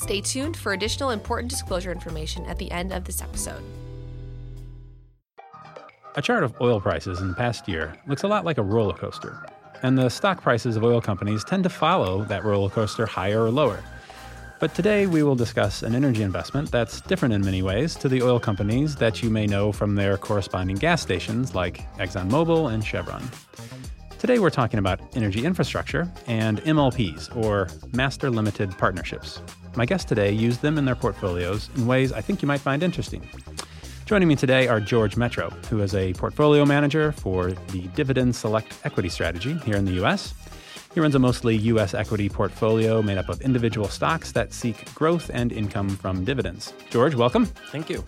Stay tuned for additional important disclosure information at the end of this episode. A chart of oil prices in the past year looks a lot like a roller coaster, and the stock prices of oil companies tend to follow that roller coaster higher or lower. But today we will discuss an energy investment that's different in many ways to the oil companies that you may know from their corresponding gas stations like ExxonMobil and Chevron. Today we're talking about energy infrastructure and MLPs, or Master Limited Partnerships. My guests today use them in their portfolios in ways I think you might find interesting. Joining me today are George Metrou, who is a portfolio manager for the Dividend Select Equity Strategy here in the US. He runs a mostly U.S. equity portfolio made up of individual stocks that seek growth and income from dividends. George, welcome. Thank you.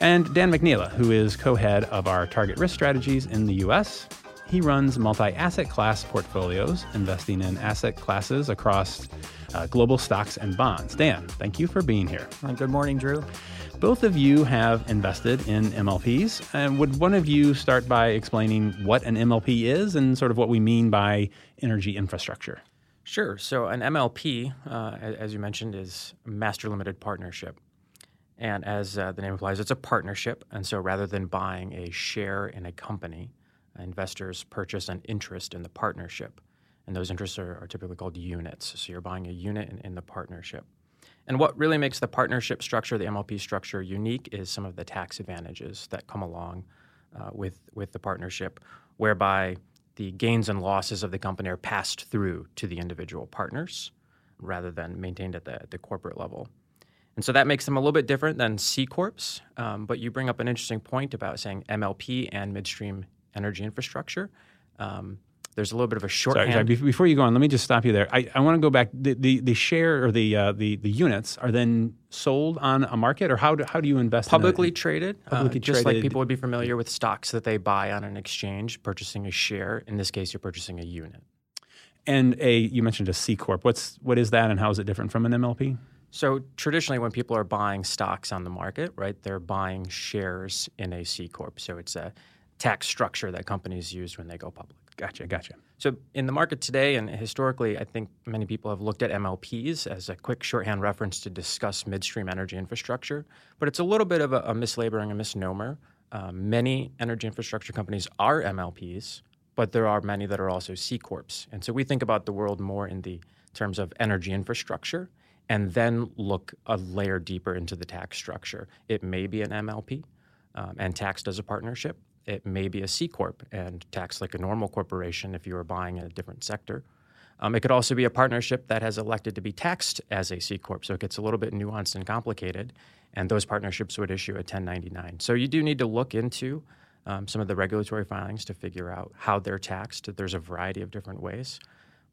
And Dan McNeela, who is co head of our target risk strategies in the U.S. He runs multi asset class portfolios, investing in asset classes across uh, global stocks and bonds. Dan, thank you for being here. Good morning, Drew. Both of you have invested in MLPs. And would one of you start by explaining what an MLP is and sort of what we mean by energy infrastructure? Sure. So, an MLP, uh, as you mentioned, is master limited partnership. And as uh, the name implies, it's a partnership. And so, rather than buying a share in a company, investors purchase an interest in the partnership. And those interests are, are typically called units. So you're buying a unit in, in, the partnership. And what really makes the partnership structure, the MLP structure, unique is some of the tax advantages that come along uh, with, with the partnership, whereby the gains and losses of the company are passed through to the individual partners rather than maintained at the, the corporate level. And so that makes them a little bit different than C Corps. Um, but you bring up an interesting point about saying MLP and midstream energy infrastructure. Um, there's a little bit of a shorthand. Sorry, sorry, before you go on, let me just stop you there. I, I want to go back. The, the, the share or the, uh, the the units are then sold on a market, or how do, how do you invest? Publicly in traded, publicly uh, just traded. like people would be familiar with stocks that they buy on an exchange, purchasing a share. In this case, you're purchasing a unit. And a you mentioned a C corp. What's what is that, and how is it different from an MLP? So traditionally, when people are buying stocks on the market, right, they're buying shares in a C corp. So it's a tax structure that companies use when they go public. Gotcha, gotcha. So in the market today and historically, I think many people have looked at MLPs as a quick shorthand reference to discuss midstream energy infrastructure, but it's a little bit of a, a mislabeling, a misnomer. Um, many energy infrastructure companies are MLPs, but there are many that are also C corps, and so we think about the world more in the terms of energy infrastructure, and then look a layer deeper into the tax structure. It may be an MLP, um, and taxed as a partnership it may be a C corp and taxed like a normal corporation if you were buying in a different sector. Um, it could also be a partnership that has elected to be taxed as a C corp, so it gets a little bit nuanced and complicated. And those partnerships would issue a 1099. So you do need to look into um, some of the regulatory filings to figure out how they're taxed. There's a variety of different ways.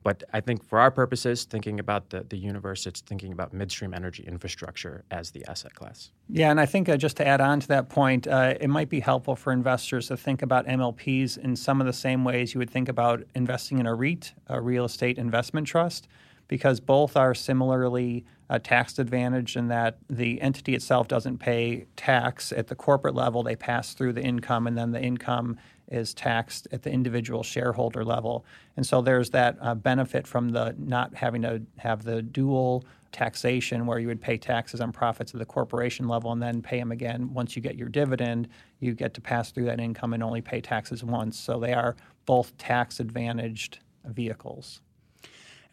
But I think for our purposes, thinking about the, the universe, it's thinking about midstream energy infrastructure as the asset class. Yeah, and I think uh, just to add on to that point, uh, it might be helpful for investors to think about MLPs in some of the same ways you would think about investing in a REIT, a real estate investment trust, because both are similarly uh, tax advantaged in that the entity itself doesn't pay tax at the corporate level. They pass through the income, and then the income is taxed at the individual shareholder level. And so there's that uh, benefit from the not having to have the dual taxation where you would pay taxes on profits at the corporation level and then pay them again. Once you get your dividend you get to pass through that income and only pay taxes once. So they are both tax advantaged vehicles.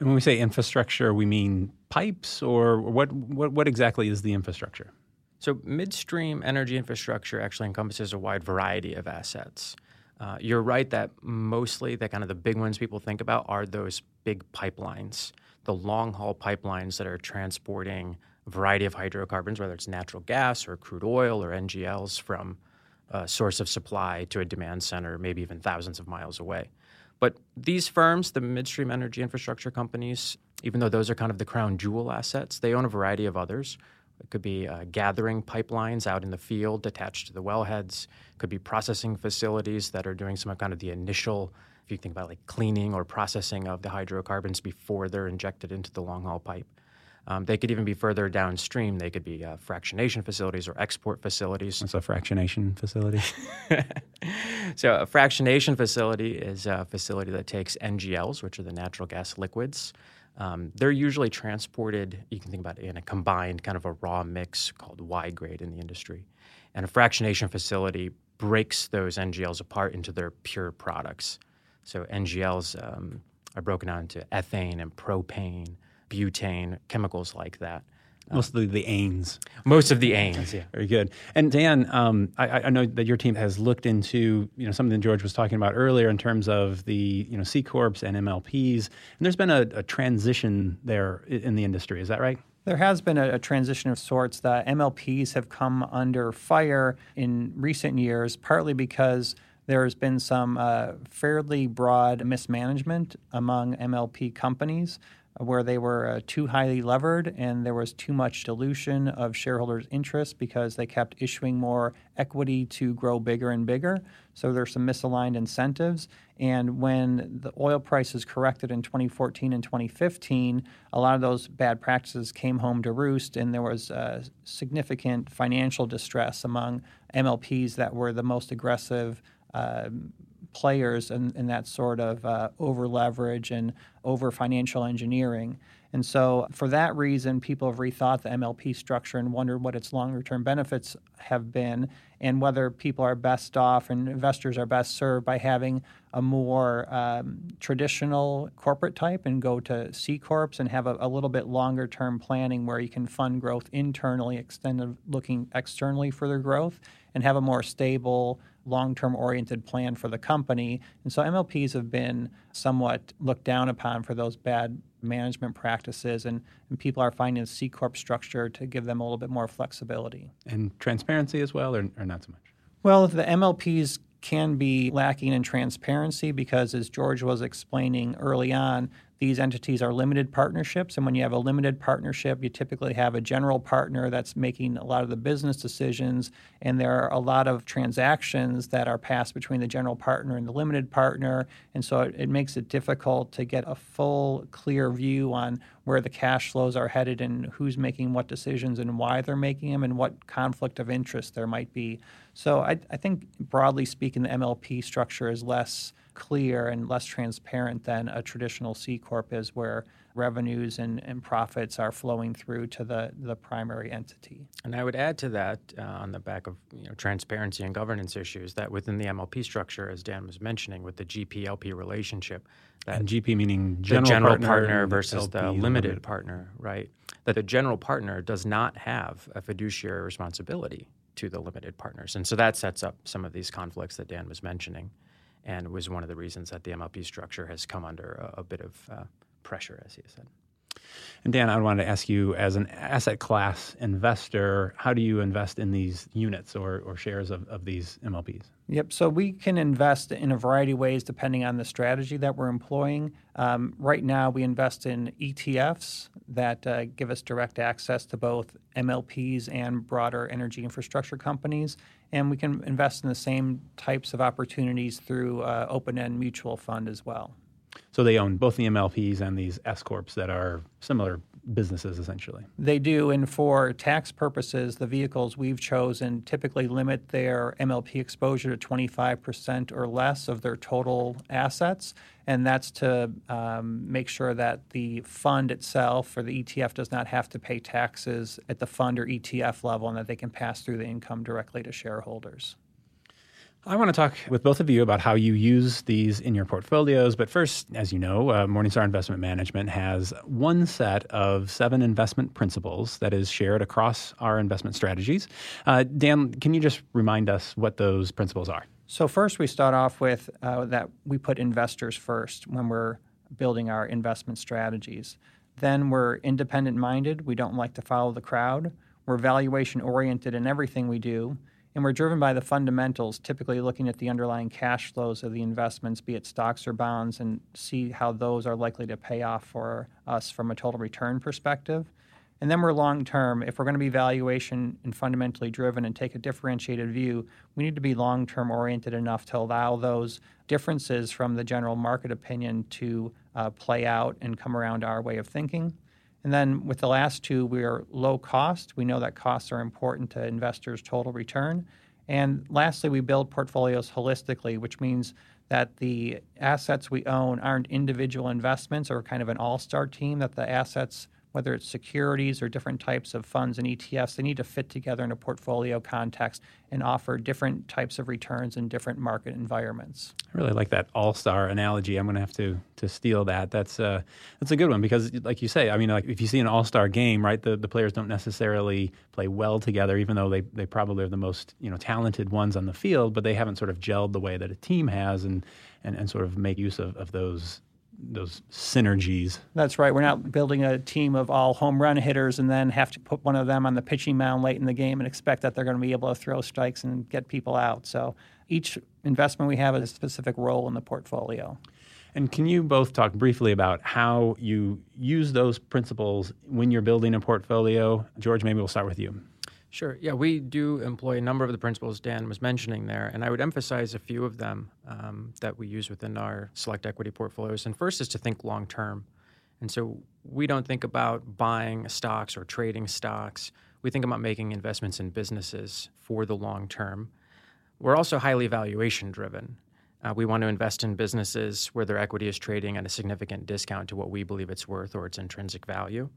And when we say infrastructure we mean pipes or what what, what exactly is the infrastructure? So midstream energy infrastructure actually encompasses a wide variety of assets uh, you're right that mostly the kind of the big ones people think about are those big pipelines, the long haul pipelines that are transporting a variety of hydrocarbons, whether it's natural gas or crude oil or NGLs from a source of supply to a demand center, maybe even thousands of miles away. But these firms, the midstream energy infrastructure companies, even though those are kind of the crown jewel assets, they own a variety of others. It could be uh, gathering pipelines out in the field attached to the wellheads. It could be processing facilities that are doing some kind of the initial, if you think about like cleaning or processing of the hydrocarbons before they're injected into the long haul pipe. Um, they could even be further downstream. They could be uh, fractionation facilities or export facilities. What's a fractionation facility? so, a fractionation facility is a facility that takes NGLs, which are the natural gas liquids. Um, they're usually transported, you can think about it in a combined kind of a raw mix called Y grade in the industry. And a fractionation facility breaks those NGLs apart into their pure products. So, NGLs um, are broken down into ethane and propane butane, chemicals like that. Mostly the anes. Most of the anes, yeah. Very good. And Dan, um, I, I, know that your team has looked into you know something George was talking about earlier in terms of the you know C corps and MLPs, and there's been a, a transition there in the industry. Is that right? There has been a, a, transition of sorts. The MLPs have come under fire in recent years, partly because there has been some uh, fairly broad mismanagement among MLP companies where they were uh, too highly levered and there was too much dilution of shareholders' interest because they kept issuing more equity to grow bigger and bigger. So there's some misaligned incentives. And when the oil prices corrected in 2014 and 2015, a lot of those bad practices came home to roost, and there was uh, significant financial distress among MLPs that were the most aggressive. Uh, players in that sort of uh, over leverage and over financial engineering. And so, for that reason, people have rethought the MLP structure and wondered what its longer term benefits have been and whether people are best off and investors are best served by having a more um, traditional corporate type and go to C Corps and have a, a little bit longer term planning where you can fund growth internally, extend looking externally for their growth, and have a more stable long term oriented plan for the company. And so MLPs have been somewhat looked down upon for those bad management practices, and, and people are finding C Corp structure to give them a little bit more flexibility. And transparency as well, or, or not so much? Well, the MLPs can be lacking in transparency because, as George was explaining early on, these entities are limited partnerships. And when you have a limited partnership, you typically have a general partner that's making a lot of the business decisions. And there are a lot of transactions that are passed between the general partner and the limited partner. And so it, it makes it difficult to get a full, clear view on where the cash flows are headed and who's making what decisions and why they're making them and what conflict of interest there might be. So I, I think, broadly speaking, the MLP structure is less clear and less transparent than a traditional C corp is, where revenues and, and profits are flowing through to the, the primary entity. And I would add to that, uh, on the back of you know, transparency and governance issues, that within the MLP structure, as Dan was mentioning, with the GP-LP relationship, that and GP meaning general, the general partner, partner versus the limited, limited partner, right? That the general partner does not have a fiduciary responsibility to the limited partners, and so that sets up some of these conflicts that Dan was mentioning and was one of the reasons that the MLP structure has come under a, a bit of uh, pressure, as he said. And Dan, I wanted to ask you, as an asset class investor, how do you invest in these units or, or shares of, of these MLPs? Yep. So we can invest in a variety of ways depending on the strategy that we're employing. Um, right now, we invest in ETFs that uh, give us direct access to both MLPs and broader energy infrastructure companies. And we can invest in the same types of opportunities through uh, open end mutual fund as well. So they own both the MLPs and these S corps that are similar businesses essentially. They do, and for tax purposes, the vehicles we've chosen typically limit their MLP exposure to 25% or less of their total assets, and that's to um, make sure that the fund itself or the ETF does not have to pay taxes at the fund or ETF level, and that they can pass through the income directly to shareholders. I want to talk with both of you about how you use these in your portfolios. But first, as you know, uh, Morningstar Investment Management has one set of seven investment principles that is shared across our investment strategies. Uh, Dan, can you just remind us what those principles are? So, first, we start off with uh, that we put investors first when we're building our investment strategies. Then, we're independent minded. We don't like to follow the crowd. We're valuation oriented in everything we do and we're driven by the fundamentals, typically looking at the underlying cash flows of the investments, be it stocks or bonds, and see how those are likely to pay off for us from a total return perspective. And then we're long term. If we're going to be valuation and fundamentally driven and take a differentiated view, we need to be long term oriented enough to allow those differences from the general market opinion to uh, play out and come around our way of thinking. And then with the last two, we are low cost. We know that costs are important to investors' total return. And lastly, we build portfolios holistically, which means that the assets we own aren't individual investments or kind of an all star team, that the assets whether it's securities or different types of funds and ETFs, they need to fit together in a portfolio context and offer different types of returns in different market environments. I really like that all-star analogy. I'm going to have to to steal that. That's uh, that's a good one because, like you say, I mean, like if you see an all-star game, right, the, the players don't necessarily play well together, even though they, they probably are the most you know talented ones on the field, but they haven't sort of gelled the way that a team has, and and, and sort of make use of, of those those synergies. That's right. We're not building a team of all home run hitters and then have to put one of them on the pitching mound late in the game and expect that they're going to be able to throw strikes and get people out. So each investment we have has a specific role in the portfolio. And can you both talk briefly about how you use those principles when you're building a portfolio? George, maybe we'll start with you. Sure. Yeah, we do employ a number of the principles Dan was mentioning there, and I would emphasize a few of them um, that we use within our select equity portfolios. And first is to think long term. And so we don't think about buying stocks or trading stocks. We think about making investments in businesses for the long term. We're also highly valuation driven. Uh, we want to invest in businesses where their equity is trading at a significant discount to what we believe it's worth or its intrinsic value.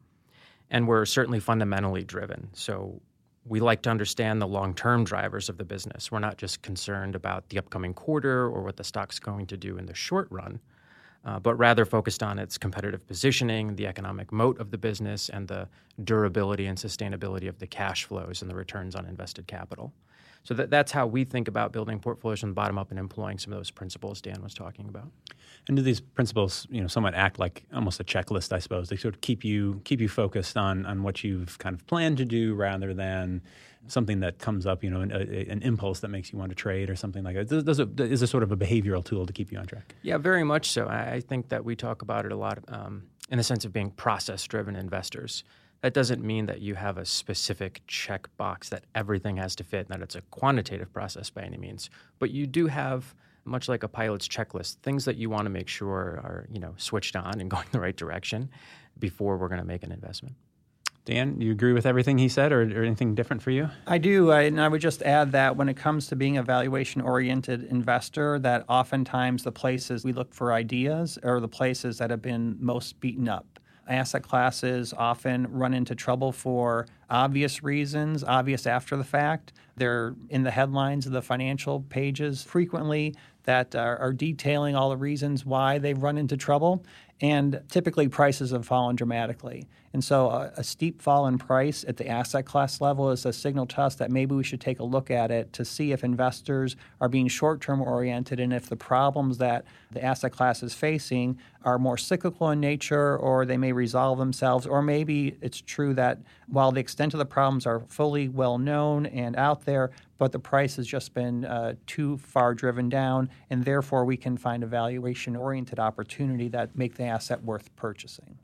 And we're certainly fundamentally driven. So we like to understand the long term drivers of the business. We're not just concerned about the upcoming quarter or what the stock's going to do in the short run, uh, but rather focused on its competitive positioning, the economic moat of the business, and the durability and sustainability of the cash flows and the returns on invested capital. So that, that's how we think about building portfolios from the bottom up and employing some of those principles Dan was talking about. And do these principles, you know, somewhat act like almost a checklist, I suppose? They sort of keep you keep you focused on on what you've kind of planned to do, rather than something that comes up, you know, an, a, an impulse that makes you want to trade or something like that. Does, does it, is a sort of a behavioral tool to keep you on track? Yeah, very much so. I, I think that we talk about it a lot um, in the sense of being process-driven investors. That doesn't mean that you have a specific checkbox that everything has to fit and that it's a quantitative process by any means. But you do have much like a pilot's checklist, things that you want to make sure are, you know, switched on and going the right direction before we're going to make an investment. Dan, you agree with everything he said, or, or anything different for you? I do, I, and I would just add that when it comes to being a valuation-oriented investor, that oftentimes the places we look for ideas are the places that have been most beaten up asset classes often run into trouble for obvious reasons, obvious after the fact. They're in the headlines of the financial pages frequently that are, are, detailing all the reasons why they've run into trouble. And typically, prices have fallen dramatically. And so, a, a, steep fall in price at the asset class level is a signal to us that maybe we should take a look at it to see if investors are being short term oriented and if the problems that the asset class is facing are more cyclical in nature or they may resolve themselves. Or maybe it's true that while the extent of the problems are fully well known and out there, but the price has just been uh, too far driven down, and therefore we can find a valuation oriented opportunity that make the asset worth purchasing.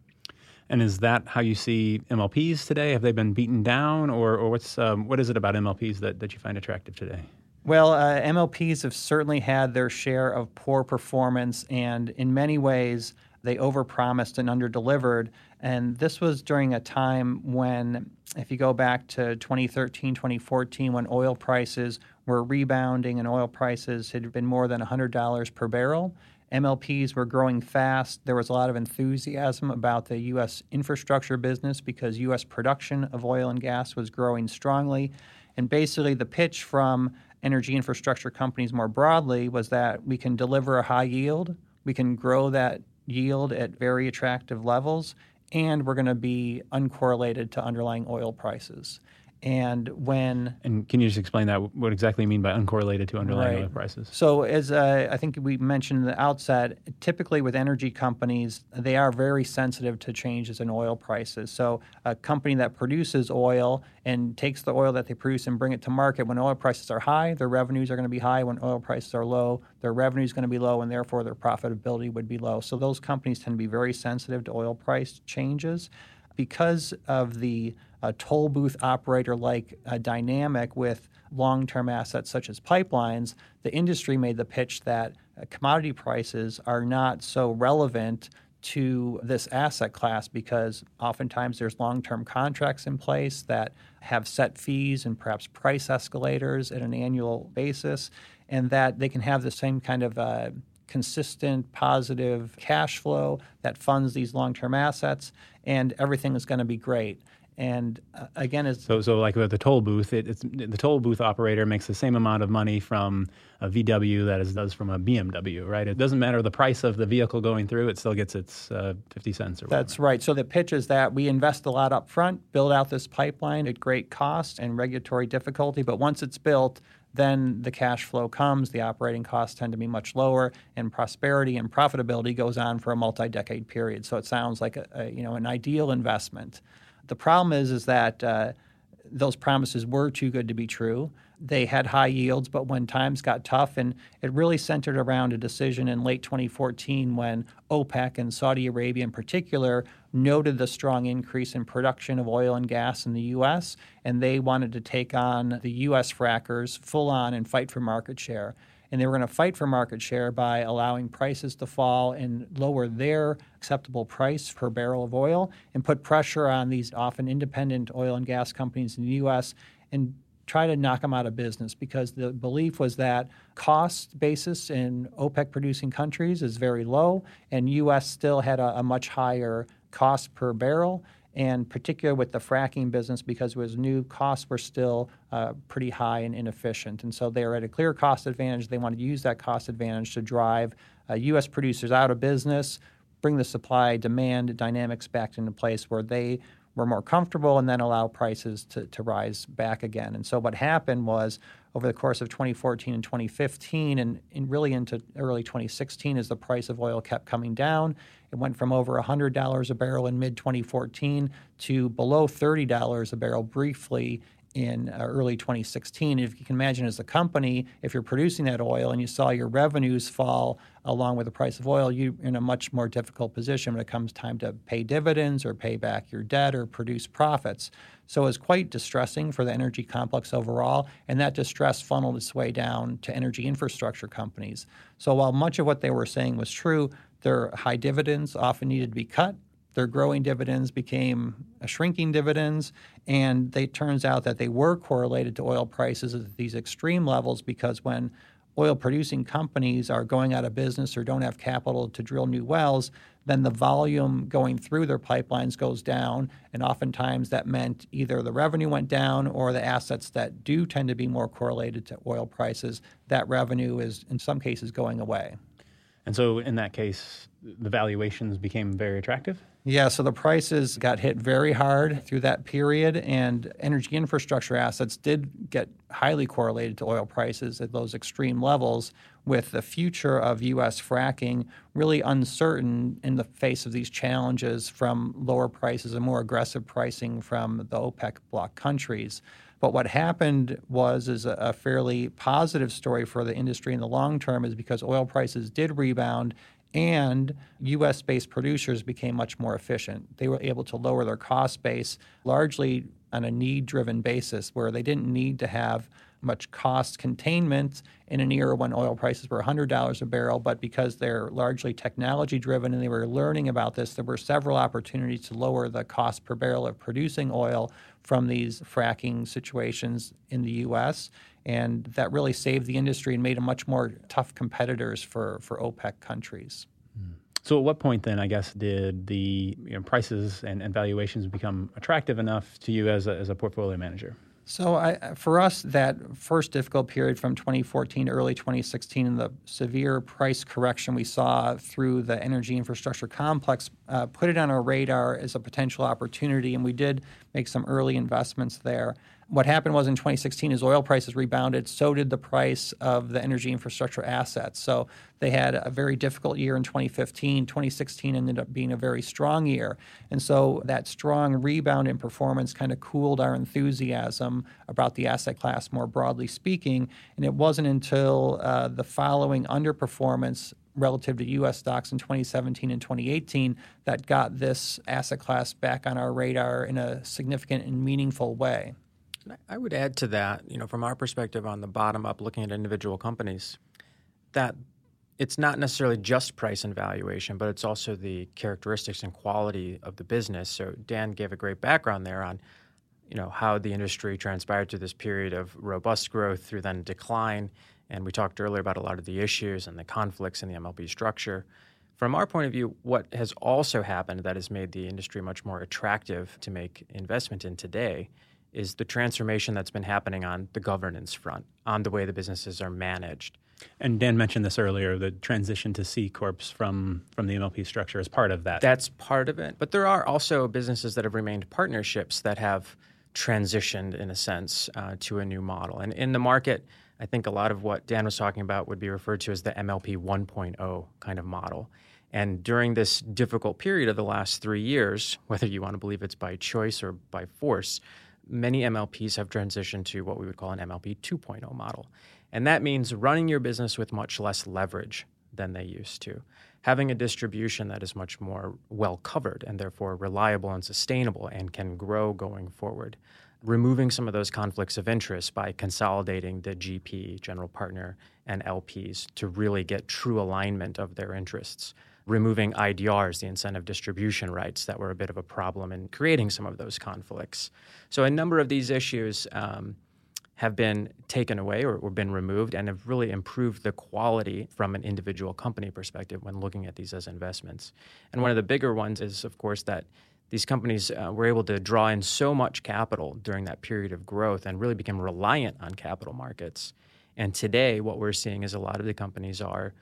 And is that how you see MLPs today? Have they been beaten down, or, or what's um, what is it about MLPs that, that you find attractive today? Well, uh, MLPs have certainly had their share of poor performance, and in many ways, they overpromised and underdelivered. And this was during a time when, if you go back to 2013, 2014, when oil prices were rebounding and oil prices had been more than $100 per barrel. MLPs were growing fast. There was a lot of enthusiasm about the U.S. infrastructure business because U.S. production of oil and gas was growing strongly. And basically, the pitch from energy infrastructure companies more broadly was that we can deliver a high yield, we can grow that yield at very attractive levels, and we're going to be uncorrelated to underlying oil prices. And when and can you just explain that? What exactly you mean by uncorrelated to underlying right. oil prices? So, as uh, I think we mentioned in the outset, typically with energy companies, they are very sensitive to changes in oil prices. So, a company that produces oil and takes the oil that they produce and bring it to market, when oil prices are high, their revenues are going to be high. When oil prices are low, their revenue is going to be low, and therefore their profitability would be low. So, those companies tend to be very sensitive to oil price changes. because of the uh, toll booth operator like uh, dynamic with long term assets such as pipelines, the industry made the pitch that uh, commodity prices are not so relevant to this asset class because oftentimes there's long term contracts in place that have set fees and perhaps price escalators at an annual basis, and that they can have the same kind of uh, consistent positive cash flow that funds these long term assets, and everything is going to be great. And uh, again, it's so so like with the toll booth, it, it's the toll booth operator makes the same amount of money from a VW that it does from a BMW, right? It doesn't matter the price of the vehicle going through; it still gets its uh, fifty cents or whatever. That's right. So the pitch is that we invest a lot up front, build out this pipeline at great cost and regulatory difficulty, but once it's built, then the cash flow comes, the operating costs tend to be much lower, and prosperity and profitability goes on for a multi-decade period. So it sounds like a, a you know an ideal investment. The problem is is that uh, those promises were too good to be true. They had high yields, but when times got tough, and it really centered around a decision in late 2014 when OPEC and Saudi Arabia in particular noted the strong increase in production of oil and gas in the U.S., and they wanted to take on the U.S. frackers full on and fight for market share and they were going to fight for market share by allowing prices to fall and lower their acceptable price per barrel of oil and put pressure on these often independent oil and gas companies in the U.S. and try to knock them out of business because the belief was that cost basis in OPEC producing countries is very low and U.S. still had a, a much higher cost per barrel and particularly with the fracking business because it was new, costs were still uh, pretty high and inefficient. And so they were at a clear cost advantage. They wanted to use that cost advantage to drive uh, U.S. producers out of business, bring the supply demand dynamics back into place where they were more comfortable and then allow prices to, to rise back again. And so what happened was over the course of 2014 and 2015 and, and really into early 2016 as the price of oil kept coming down it went from over $100 a barrel in mid 2014 to below $30 a barrel briefly in uh, early 2016. If you can imagine, as a company, if you're producing that oil and you saw your revenues fall along with the price of oil, you're in a much more difficult position when it comes time to pay dividends or pay back your debt or produce profits. So it was quite distressing for the energy complex overall, and that distress funneled its way down to energy infrastructure companies. So while much of what they were saying was true, their high dividends often needed to be cut. Their growing dividends became shrinking dividends, and it turns out that they were correlated to oil prices at these extreme levels because when oil producing companies are going out of business or don't have capital to drill new wells, then the volume going through their pipelines goes down. And oftentimes that meant either the revenue went down or the assets that do tend to be more correlated to oil prices, that revenue is in some cases going away. And so, in that case, the valuations became very attractive? Yeah, so the prices got hit very hard through that period, and energy infrastructure assets did get highly correlated to oil prices at those extreme levels, with the future of U.S. fracking really uncertain in the face of these challenges from lower prices and more aggressive pricing from the OPEC bloc countries. But what happened was is a, fairly positive story for the industry in the long term is because oil prices did rebound and US based producers became much more efficient. They were able to lower their cost base largely on a need driven basis where they didn't need to have much cost containment in an era when oil prices were $100 a barrel, but because they're largely technology driven and they were learning about this, there were several opportunities to lower the cost per barrel of producing oil from these fracking situations in the U.S. And that really saved the industry and made them much more tough competitors for, for OPEC countries. So, at what point then, I guess, did the you know, prices and, and, valuations become attractive enough to you as a, as a portfolio manager? So, I, for us, that first difficult period from 2014 to early 2016 and the severe price correction we saw through the energy infrastructure complex uh, put it on our radar as a potential opportunity, and we did make some early investments there what happened was in 2016 as oil prices rebounded so did the price of the energy infrastructure assets so they had a very difficult year in 2015 2016 ended up being a very strong year and so that strong rebound in performance kind of cooled our enthusiasm about the asset class more broadly speaking and it wasn't until uh, the following underperformance relative to U.S. stocks in 2017 and 2018 that got this asset class back on our radar in a significant and meaningful way. I would add to that, you know, from our perspective on the bottom up, looking at individual companies, that it's not necessarily just price and valuation, but it's also the characteristics and quality of the business. So Dan gave a great background there on, you know, how the industry transpired through this period of robust growth through then decline. And we talked earlier about a lot of the issues and the conflicts in the MLP structure. From our point of view, what has also happened that has made the industry much more attractive to make investment in today is the transformation that's been happening on the governance front, on the way the businesses are managed. And Dan mentioned this earlier, the transition to C corps from from the MLP structure is part of that. That's part of it. But there are also businesses that have remained partnerships that have transitioned in a sense uh, to a new model. And in the market, I think a lot of what Dan was talking about would be referred to as the MLP 1.0 kind of model. And during this difficult period of the last three years, whether you want to believe it's by choice or by force, many MLPs have transitioned to what we would call an MLP 2.0 model. And that means running your business with much less leverage than they used to, having a distribution that is much more well covered and therefore reliable and sustainable and can grow going forward. Removing some of those conflicts of interest by consolidating the GP, general partner, and LPs to really get true alignment of their interests removing IDRs, the incentive distribution rights, that were a bit of a problem in creating some of those conflicts. So a number of these issues um, have been taken away or, or, been removed and have really improved the quality from an individual company perspective when looking at these as investments. And one of the bigger ones is, of course, that these companies uh, were able to draw in so much capital during that period of growth and really became reliant on capital markets. And today, what we're seeing is a lot of the companies are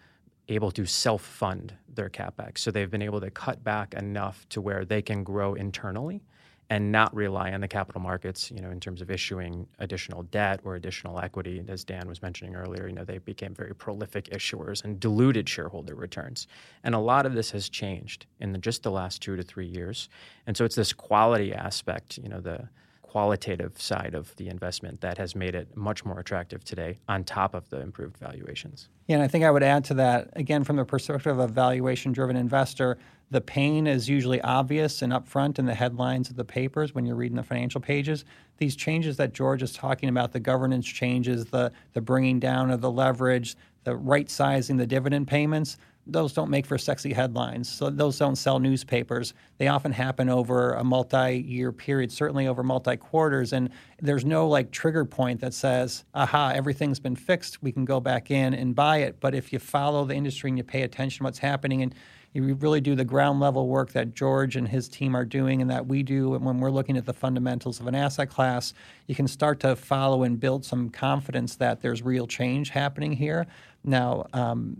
able to self fund their capex. So they've been able to cut back enough to where they can grow internally and not rely on the capital markets, you know, in terms of issuing additional debt or additional equity. And As Dan was mentioning earlier, you know, they became very prolific issuers and diluted shareholder returns. And a lot of this has changed in the, just the last two to three years. And so it's this quality aspect, you know, the qualitative side of the investment that has made it much more attractive today on top of the improved valuations. Yeah, and I think I would add to that, again, from the perspective of a valuation driven investor, the pain is usually obvious and upfront in the headlines of the papers when you're reading the financial pages. These changes that George is talking about, the governance changes, the, the bringing down of the leverage, the right sizing the dividend payments, those don't make for sexy headlines. So those don't sell newspapers. They often happen over a multi-year period, certainly over multi-quarters, and there's no like trigger point that says, "Aha, everything's been fixed. We can go back in and buy it." But if you follow the industry and you pay attention to what's happening and you really do the ground level work that George and his team are doing and that we do and when we're looking at the fundamentals of an asset class, you can start to follow and build some confidence that there's real change happening here. Now, um,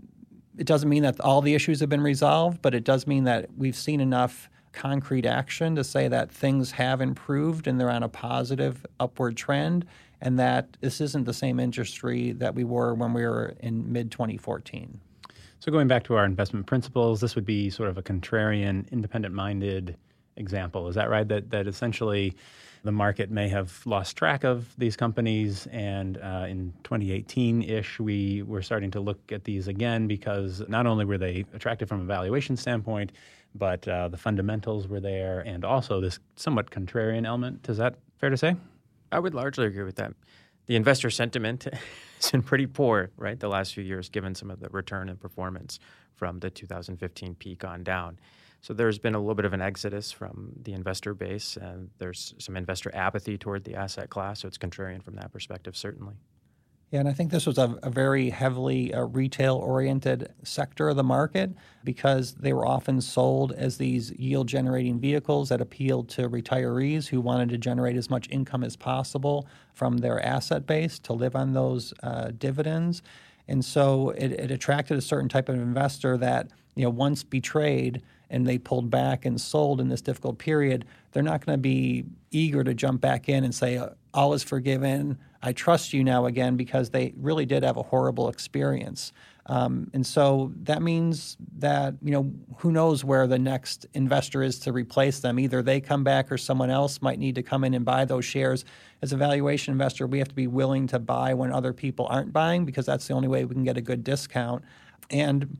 it doesn't mean that all the issues have been resolved, but it does mean that we've seen enough concrete action to say that things have improved and they're on a positive upward trend, and that this isn't the same industry that we were when we were in mid 2014. So, going back to our investment principles, this would be sort of a contrarian, independent minded example. Is that right? That, that essentially the market may have lost track of these companies. And uh, in 2018 ish, we were starting to look at these again because not only were they attractive from a valuation standpoint, but uh, the fundamentals were there and also this somewhat contrarian element. Is that fair to say? I would largely agree with that. The investor sentiment has been pretty poor, right, the last few years, given some of the return and performance from the 2015 peak on down. So there's been a little bit of an exodus from the investor base, and there's some investor apathy toward the asset class. So it's contrarian from that perspective, certainly. Yeah, and I think this was a, a very heavily uh, retail oriented sector of the market because they were often sold as these yield generating vehicles that appealed to retirees who wanted to generate as much income as possible from their asset base to live on those uh, dividends. And so it, it attracted a certain type of investor that, you know, once betrayed, and they pulled back and sold in this difficult period, they're not going to be eager to jump back in and say, All is forgiven. I trust you now again because they really did have a horrible experience. Um, and so that means that, you know, who knows where the next investor is to replace them. Either they come back or someone else might need to come in and buy those shares. As a valuation investor, we have to be willing to buy when other people aren't buying because that's the only way we can get a good discount. And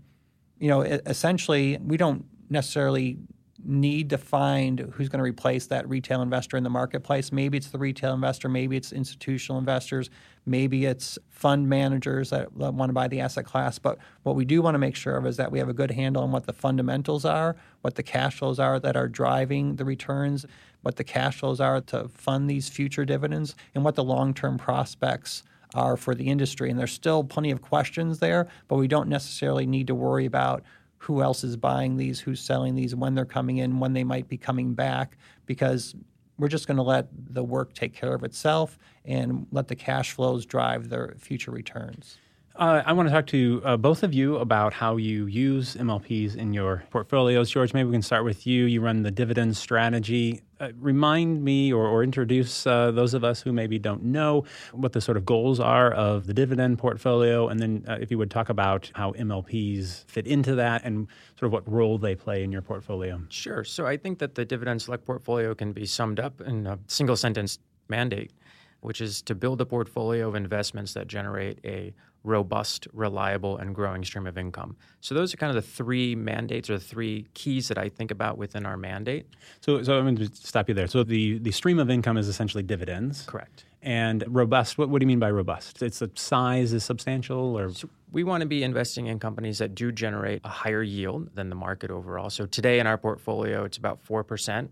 you know, essentially, we don't necessarily need to find who's going to replace that retail investor in the marketplace. Maybe it's the retail investor, maybe it's institutional investors, maybe it's fund managers that want to buy the asset class. But what we do want to make sure of is that we have a good handle on what the fundamentals are, what the cash flows are that are driving the returns, what the cash flows are to fund these future dividends, and what the long term prospects are for the industry. And there's still plenty of questions there, but we don't necessarily need to worry about who else is buying these, who's selling these, when they're coming in, when they might be coming back, because we're just going to let the work take care of itself and let the cash flows drive their future returns. Uh, I want to talk to uh, both of you about how you use MLPs in your portfolios. George, maybe we can start with you. You run the dividend strategy. Uh, remind me or, or introduce uh, those of us who maybe don't know what the sort of goals are of the dividend portfolio. And then, uh, if you would talk about how MLPs fit into that and sort of what role they play in your portfolio. Sure. So, I think that the dividend select portfolio can be summed up in a single sentence mandate, which is to build a portfolio of investments that generate a robust, reliable, and growing stream of income. So those are kind of the three mandates or the three keys that I think about within our mandate. So, so I'm going to stop you there. So the, the stream of income is essentially dividends. Correct. And robust, what, what do you mean by robust? It's the size is substantial or? So we want to be investing in companies that do generate a higher yield than the market overall. So today in our portfolio, it's about 4%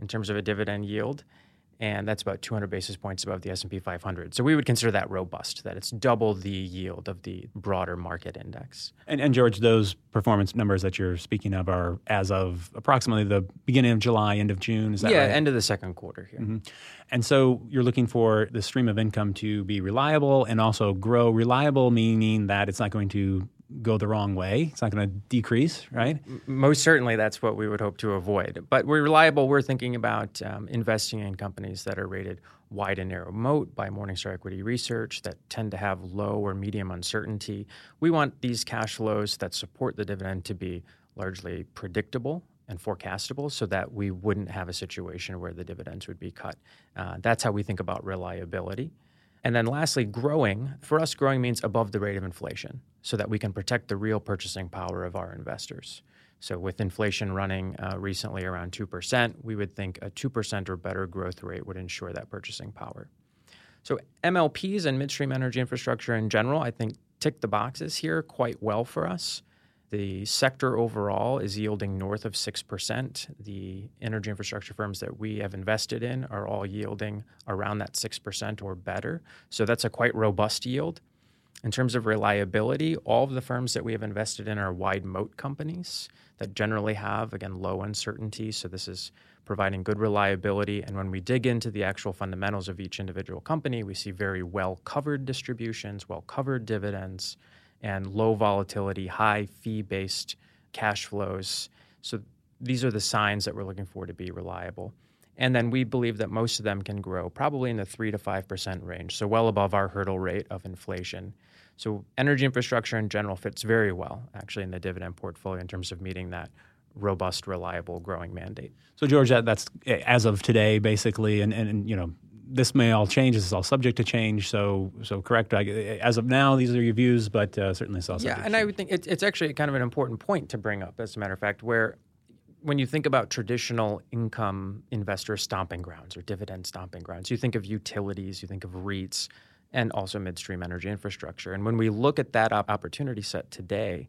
in terms of a dividend yield and that's about 200 basis points above the S&P 500. So we would consider that robust, that it's double the yield of the broader market index. And, and George, those performance numbers that you're speaking of are as of approximately the beginning of July, end of June, is that yeah, right? end of the second quarter here. Mm-hmm. And so you're looking for the stream of income to be reliable and also grow. Reliable meaning that it's not going to go the wrong way. It's not going to decrease, right? Most certainly, that's what we would hope to avoid. But we're reliable. We're thinking about um, investing in companies that are rated wide and narrow moat by Morningstar Equity Research that tend to have low or medium uncertainty. We want these cash flows that support the dividend to be largely predictable and forecastable so that we wouldn't have a situation where the dividends would be cut. Uh, that's how we think about reliability. And then lastly, growing. For us, growing means above the rate of inflation so that we can protect the real purchasing power of our investors. So, with inflation running uh, recently around 2%, we would think a 2% or better growth rate would ensure that purchasing power. So, MLPs and midstream energy infrastructure in general, I think, tick the boxes here quite well for us. The sector overall is yielding north of 6%. The energy infrastructure firms that we have invested in are all yielding around that 6% or better. So that's a quite robust yield. In terms of reliability, all of the firms that we have invested in are wide moat companies that generally have, again, low uncertainty. So this is providing good reliability. And when we dig into the actual fundamentals of each individual company, we see very well covered distributions, well covered dividends and low volatility, high fee based cash flows. So these are the signs that we're looking for to be reliable. And then we believe that most of them can grow probably in the 3 to 5% range, so well above our hurdle rate of inflation. So energy infrastructure in general fits very well actually in the dividend portfolio in terms of meeting that robust, reliable, growing mandate. So George, that, that's as of today basically and, and, and you know this may all change. This is all subject to change. So, so correct. I, as of now, these are your views, but uh, certainly it's all yeah. And I would think it's, it's actually kind of an important point to bring up, as a matter of fact, where when you think about traditional income investor stomping grounds or dividend stomping grounds, you think of utilities, you think of REITs, and also midstream energy infrastructure. And when we look at that opportunity set today,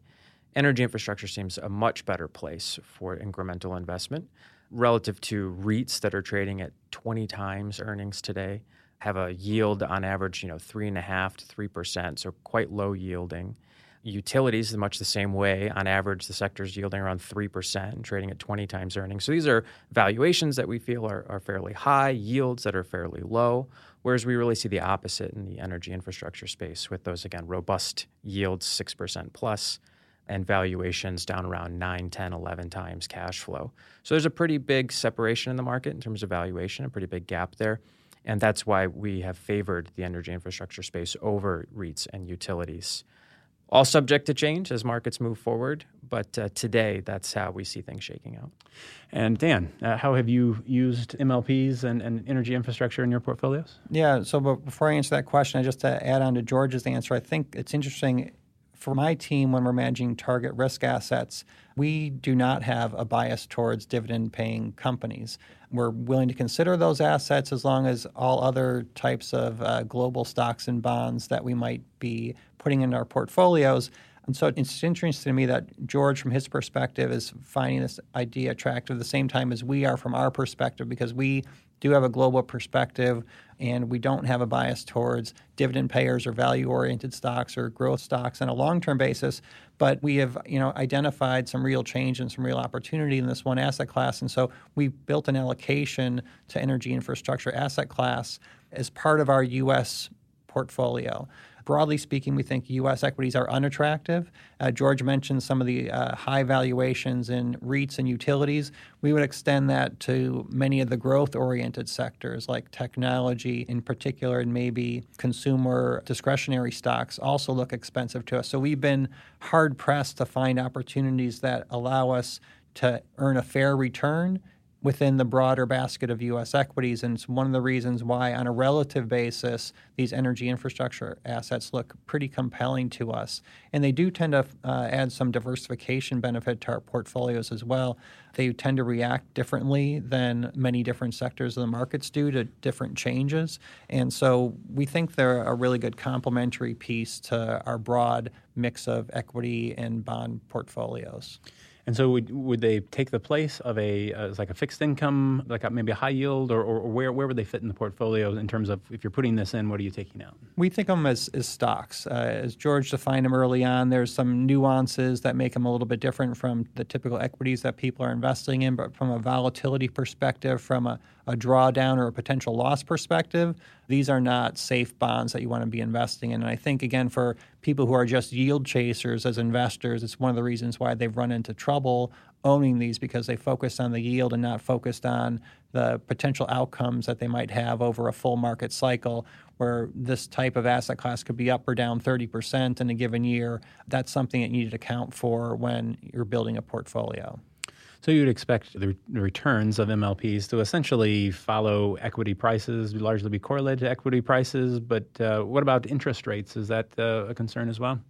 energy infrastructure seems a much better place for incremental investment relative to REITs that are trading at 20 times earnings today, have a yield on average, you know, three and a half to three percent, so quite low yielding. Utilities much the same way. On average, the sector is yielding around 3% and trading at 20 times earnings. So these are valuations that we feel are, are fairly high, yields that are fairly low, whereas we really see the opposite in the energy infrastructure space with those, again, robust yields, 6% plus, and valuations down around 9, 10, 11 times cash flow. So there's a pretty big separation in the market in terms of valuation, a pretty big gap there. And that's why we have favored the energy infrastructure space over REITs and utilities. All subject to change as markets move forward, but uh, today that's how we see things shaking out. And Dan, uh, how have you used MLPs and, and, energy infrastructure in your portfolios? Yeah, so before I answer that question, I just to add on to George's answer, I think it's interesting For my team, when we're managing target risk assets, we do not have a bias towards dividend paying companies. We're willing to consider those assets as long as all other types of uh, global stocks and bonds that we might be putting in our portfolios. And so it's interesting to me that George, from his perspective, is finding this idea attractive at the same time as we are from our perspective because we do have a global perspective and we don't have a bias towards dividend payers or value oriented stocks or growth stocks on a long term basis. But we have you know, identified some real change and some real opportunity in this one asset class. And so we built an allocation to energy infrastructure asset class as part of our U.S. portfolio broadly speaking, we think U.S. equities are unattractive. Uh, George mentioned some of the uh, high valuations in REITs and utilities. We would extend that to many of the growth oriented sectors like technology in particular, and maybe consumer discretionary stocks also look expensive to us. So we've been hard pressed to find opportunities that allow us to earn a fair return within the broader basket of U.S. equities. And it's one of the reasons why, on a relative basis, these energy infrastructure assets look pretty compelling to us. And they do tend to uh, add some diversification benefit to our portfolios as well. They tend to react differently than many different sectors of the markets do to different changes. And so we think they're a really good complementary piece to our broad mix of equity and bond portfolios. And so would, would they take the place of a uh, like a fixed income, like a, maybe a high yield, or, or, where, where would they fit in the portfolio in terms of if you're putting this in, what are you taking out? We think of them as, as stocks. Uh, as George defined them early on, there's some nuances that make them a little bit different from the typical equities that people are investing in, but from a volatility perspective, from a, a drawdown or a potential loss perspective, these are not safe bonds that you want to be investing in. And I think, again, for people who are just yield chasers as investors, it's one of the reasons why they've run into trouble owning these because they focused on the yield and not focused on the potential outcomes that they might have over a full market cycle where this type of asset class could be up or down 30% in a given year. That's something that you need to account for when you're building a portfolio. So you'd expect the returns of MLPs to essentially follow equity prices, largely be correlated to equity prices. But uh, what about interest rates? Is that uh, a concern as well?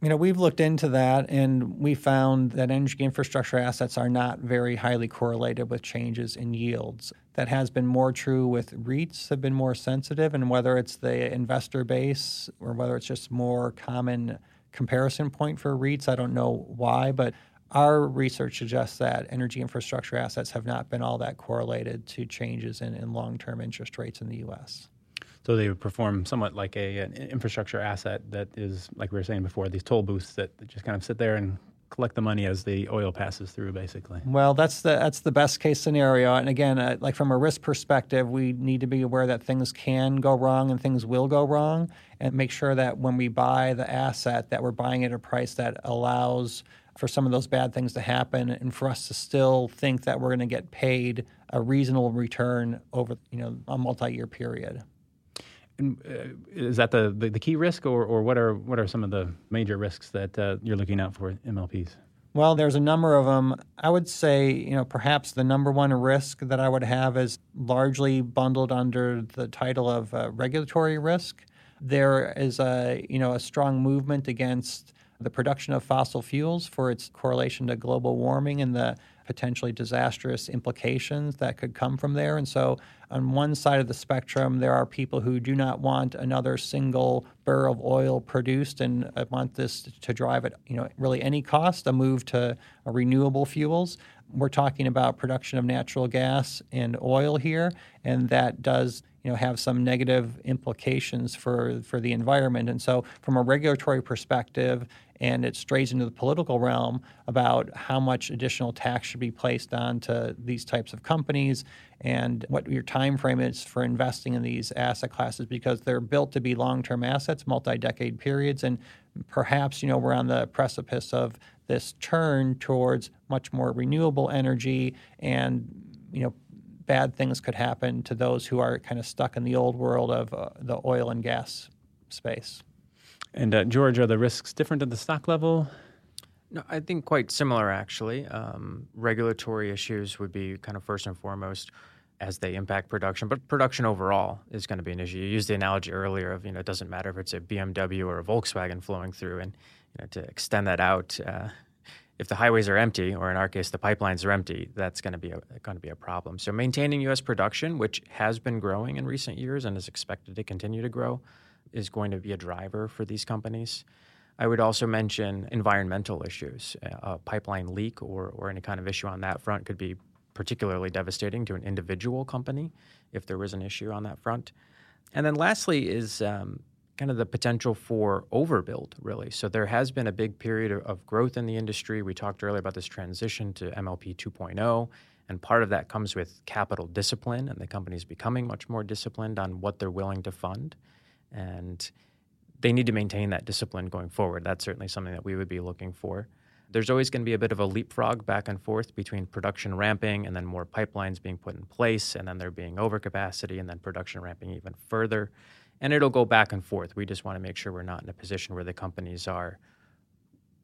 You know, we've looked into that and we found that energy infrastructure assets are not very highly correlated with changes in yields. That has been more true with REITs have been more sensitive and whether it's the investor base or whether it's just more common comparison point for REITs, I don't know why, but our research suggests that energy infrastructure assets have not been all that correlated to changes in, in long term interest rates in the U.S. So they would perform somewhat like a, an infrastructure asset that is, like we were saying before, these toll booths that, that just kind of sit there and collect the money as the oil passes through, basically. Well, that's the that's the best case scenario. And again, uh, like from a risk perspective, we need to be aware that things can go wrong and things will go wrong, and make sure that when we buy the asset, that we're buying at a price that allows for some of those bad things to happen and for us to still think that we're going to get paid a reasonable return over you know a multi-year period. And, uh, is that the, the, the, key risk, or, or what are what are some of the major risks that uh, you're looking out for MLPs? Well, there's a number of them. I would say, you know, perhaps the number one risk that I would have is largely bundled under the title of uh, regulatory risk. There is a, you know, a strong movement against the production of fossil fuels for its correlation to global warming and the potentially disastrous implications that could come from there. And so, on one side of the spectrum, there are people who do not want another single barrel of oil produced and uh, want this to drive at you know really any cost a move to uh, renewable fuels. We're talking about production of natural gas and oil here, and that does you know have some negative implications for for the environment. And so, from a regulatory perspective, and it strays into the political realm about how much additional tax should be placed onto these types of companies and what your time frame is for investing in these asset classes because they're built to be long-term assets, multi-decade periods, and perhaps you know we're on the precipice of this turn towards much more renewable energy and you know bad things could happen to those who are kind of stuck in the old world of uh, the oil and gas space. And uh, George, are the risks different at the stock level? No, I think quite similar actually. Um, regulatory issues would be kind of first and foremost. As they impact production. But production overall is going to be an issue. You used the analogy earlier of you know it doesn't matter if it's a BMW or a Volkswagen flowing through, and you know, to extend that out. Uh, if the highways are empty, or in our case, the pipelines are empty, that's going to be a, going to be a problem. So maintaining U.S. production, which has been growing in recent years and is expected to continue to grow, is going to be a driver for these companies. I would also mention environmental issues. A pipeline leak or, or any kind of issue on that front could be particularly devastating to an individual company if there was an issue on that front. And then lastly is um, kind of the potential for overbuild, really. So there has been a big period of growth in the industry. We talked earlier about this transition to MLP 2.0, and part of that comes with capital discipline, and the company's becoming much more disciplined on what they're willing to fund. And they need to maintain that discipline going forward. That's certainly something that we would be looking for. There's always going to be a bit of a leapfrog back and forth between production ramping and then more pipelines being put in place, and then there being overcapacity, and then production ramping even further. And it'll go back and forth. We just want to make sure we're not in a position where the companies are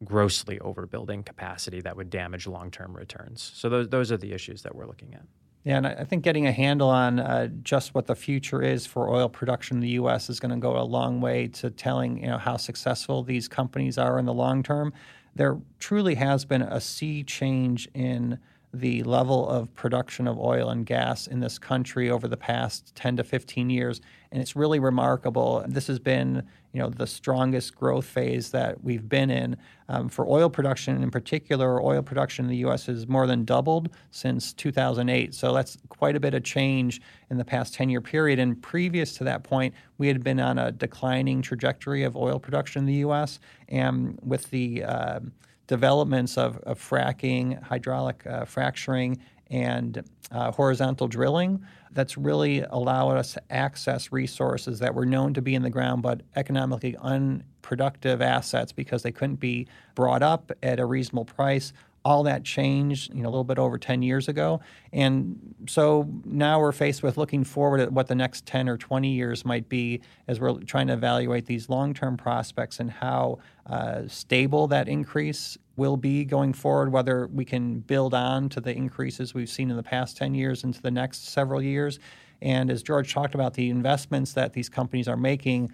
grossly overbuilding capacity that would damage long term returns. So, those, those are the issues that we're looking at. Yeah, and I think getting a handle on uh, just what the future is for oil production in the U.S. is going to go a long way to telling you know how successful these companies are in the long term. There truly has been a sea change in the level of production of oil and gas in this country over the past 10 to 15 years and it's really remarkable. This has been you know the strongest growth phase that we've been in. Um, for oil production in particular oil production in the us has more than doubled since 2008 so that's quite a bit of change in the past 10 year period. And previous to that point we had been on a declining trajectory of oil production in the us and with the uh, developments of, of fracking, hydraulic uh, fracturing, and uh, horizontal drilling that's really allowed us to access resources that were known to be in the ground but economically unproductive assets because they couldn't be brought up at a reasonable price all that changed, you know, a little bit over 10 years ago. And so now we're faced with looking forward at what the next 10 or 20 years might be as we're trying to evaluate these long term prospects and how uh, stable that increase will be going forward, whether we can build on to the increases we've seen in the past 10 years into the next several years. And as George talked about, the investments that these companies are making,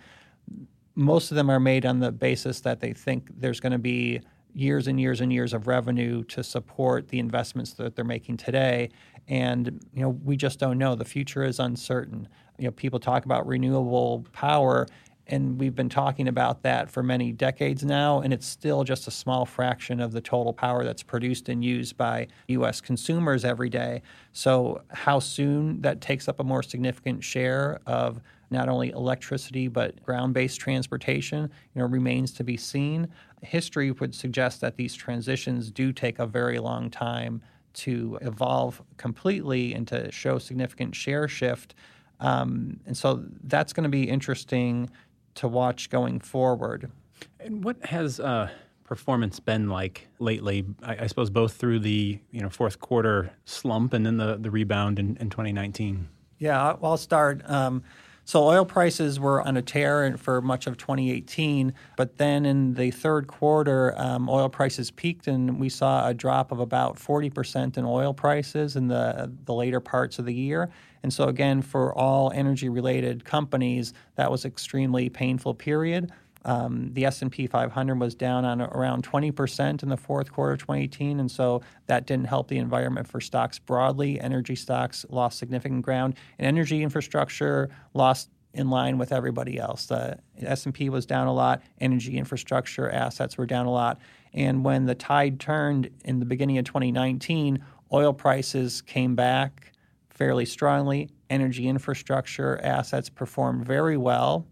most of them are made on the basis that they think there's going to be years and years and years of revenue to support the investments that they're making today. And you know, we just don't know. The future is uncertain. You know, people talk about renewable power, and we've been talking about that for many decades now, and it's still just a small fraction of the total power that's produced and used by U.S. consumers every day. So, how soon that takes up a more significant share of not only electricity but ground-based transportation, you know, remains to be seen. History would suggest that these transitions do take a very long time to evolve completely and to show significant share shift. Um, and so that's going to be interesting to watch going forward. And what has uh, performance been like lately? I, I, suppose both through the you know fourth quarter slump and then the the rebound in, in 2019. Yeah, I'll start. Um, so oil prices were on a tear for much of 2018, but then in the third quarter, um, oil prices peaked, and we saw a drop of about 40% in oil prices in the the later parts of the year. And so again, for all energy-related companies, that was extremely painful period. Um, the S&P 500 was down on around 20% in the fourth quarter of 2018, and so that didn't help the environment for stocks broadly. Energy stocks lost significant ground, and energy infrastructure lost in line with everybody else. The S&P was down a lot, energy infrastructure assets were down a lot, and when the tide turned in the beginning of 2019, oil prices came back fairly strongly. Energy infrastructure assets performed very well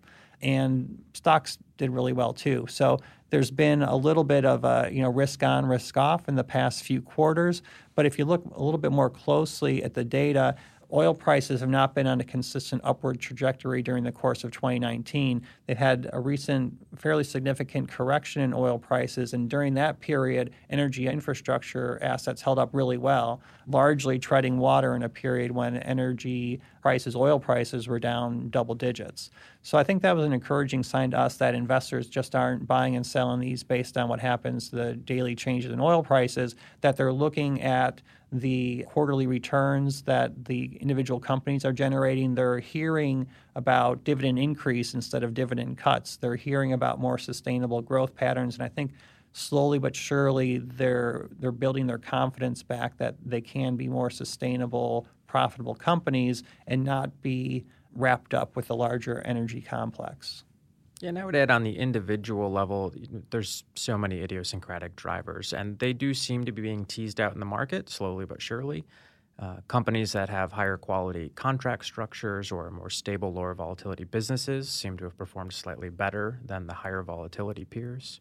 and stocks did really well too. So there's been a little bit of a you know risk on, risk off in the past few quarters. But if you look a little bit more closely at the data, oil prices have not been on a consistent upward trajectory during the course of 2019. They've had a recent, fairly significant correction in oil prices, and during that period, energy infrastructure assets held up really well, largely treading water in a period when energy prices, oil prices, were down double digits. So I think that was an encouraging sign to us that investors just aren't buying and selling these based on what happens the daily changes in oil prices, that they're looking at the quarterly returns that the individual companies are generating. They're hearing about dividend increase instead of dividend cuts. They're hearing about more sustainable growth patterns. And I think slowly but surely they're they're building their confidence back that they can be more sustainable, profitable companies and not be wrapped up with the larger energy complex. Yeah, and I would add on the individual level, there's so many idiosyncratic drivers, and they do seem to be being teased out in the market slowly but surely. Uh, companies that have higher quality contract structures or more stable, lower volatility businesses seem to have performed slightly better than the higher volatility peers.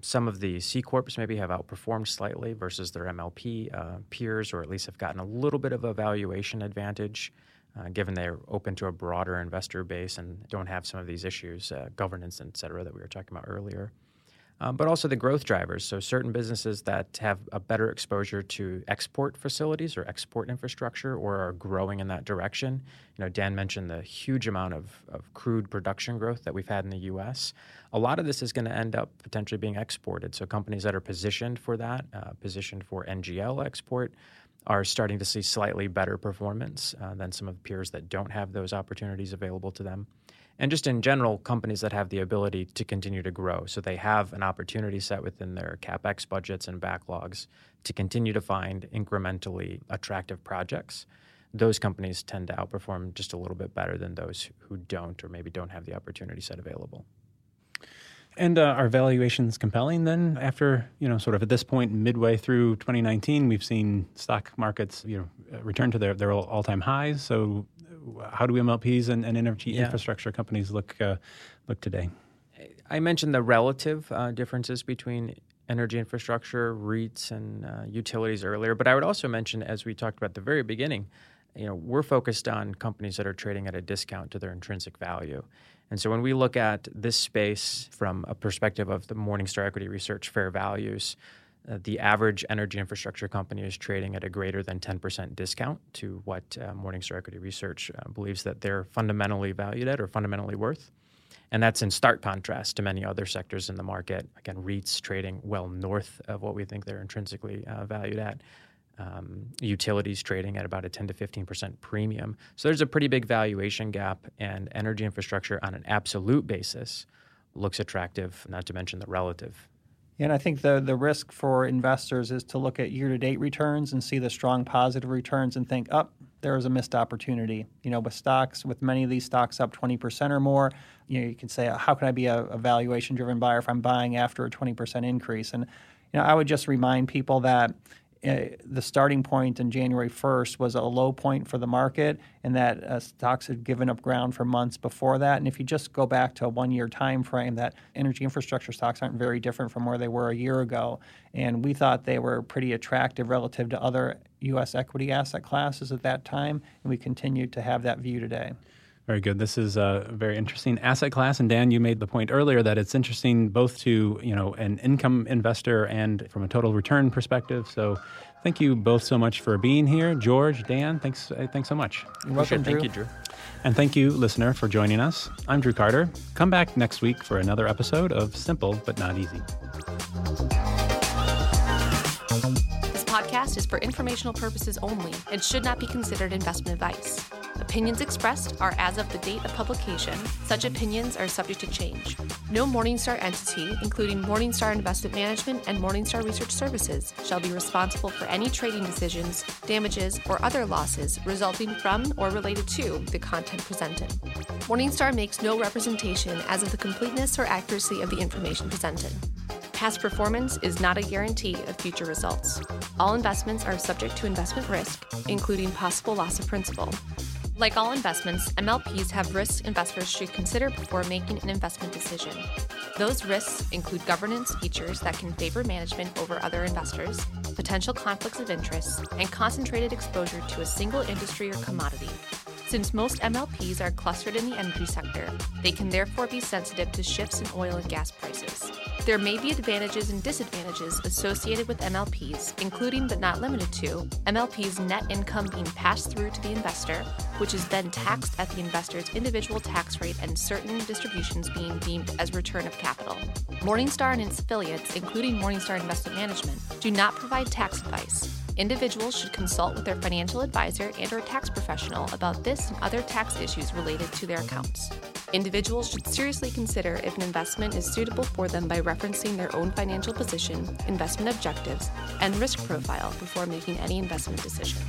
Some of the C corps maybe have outperformed slightly versus their MLP uh, peers, or at least have gotten a little bit of a valuation advantage, uh, given they're open to a broader investor base and don't have some of these issues, uh, governance, et cetera, that we were talking about earlier um, but also the growth drivers. So, certain businesses that have a better exposure to export facilities or export infrastructure or are growing in that direction. You know, Dan mentioned the huge amount of, of crude production growth that we've had in the U.S. A lot of this is going to end up potentially being exported. So, companies that are positioned for that, uh, positioned for NGL export, are starting to see slightly better performance uh, than some of the peers that don't have those opportunities available to them and just in general, companies that have the ability to continue to grow. So they have an opportunity set within their capex budgets and backlogs to continue to find incrementally attractive projects. Those companies tend to outperform just a little bit better than those who don't, or maybe don't have the opportunity set available. And uh, are valuations compelling then? After you know, sort of at this point, midway through 2019, we've seen stock markets you know return to their their all time highs. So how do MLPs and, and energy yeah. infrastructure companies look uh, look today? I mentioned the relative uh, differences between energy infrastructure, REITs, and uh, utilities earlier, but I would also mention, as we talked about at the very beginning, you know, we're focused on companies that are trading at a discount to their intrinsic value. And so when we look at this space from a perspective of the Morningstar Equity Research fair values, uh, the average energy infrastructure company is trading at a greater than 10% discount to what uh, Morningstar Equity Research uh, believes that they're fundamentally valued at or fundamentally worth. And that's in stark contrast to many other sectors in the market. Again, REITs trading well north of what we think they're intrinsically uh, valued at. Um, utilities trading at about a 10 to 15% premium. So there's a pretty big valuation gap, and energy infrastructure on an absolute basis looks attractive, not to mention the relative and I think the the risk for investors is to look at year to date returns and see the strong positive returns and think, up oh, there is a missed opportunity. You know, with stocks, with many of these stocks up 20% or more, you know, you can say, how can I be a, a valuation driven buyer if I'm buying after a 20% increase? And you know, I would just remind people that uh, the starting point in January 1st was a low point for the market, and that uh, stocks had given up ground for months before that. And if you just go back to a one-year time frame, that energy infrastructure stocks aren't very different from where they were a year ago. And we thought they were pretty attractive relative to other U.S. equity asset classes at that time, and we continue to have that view today. Very good. This is a very interesting asset class. And Dan, you made the point earlier that it's interesting both to you know an income investor and from a total return perspective. So, thank you both so much for being here, George, Dan. Thanks, uh, thanks so much. You're welcome, Thank you, Drew. And thank you, listener, for joining us. I'm Drew Carter. Come back next week for another episode of Simple but Not Easy. Podcast is for informational purposes only and should not be considered investment advice. Opinions expressed are as of the date of publication. Such opinions are subject to change. No Morningstar entity, including Morningstar Investment Management and Morningstar Research Services, shall be responsible for any trading decisions, damages, or other losses resulting from or related to the content presented. Morningstar makes no representation as of the completeness or accuracy of the information presented. Past performance is not a guarantee of future results. All investments are subject to investment risk, including possible loss of principal. Like all investments, MLPs have risks investors should consider before making an investment decision. Those risks include governance features that can favor management over other investors, potential conflicts of interest, and concentrated exposure to a single industry or commodity. Since most MLPs are clustered in the energy sector, they can therefore be sensitive to shifts in oil and gas prices. There may be advantages and disadvantages associated with MLPs, including but not limited to MLP's net income being passed through to the investor, which is then taxed at the investor's individual tax rate, and certain distributions being deemed as return of capital. Morningstar and its affiliates, including Morningstar Investment Management, do not provide tax advice. Individuals should consult with their financial advisor and or tax professional about this and other tax issues related to their accounts. Individuals should seriously consider if an investment is suitable for them by referencing their own financial position, investment objectives, and risk profile before making any investment decision.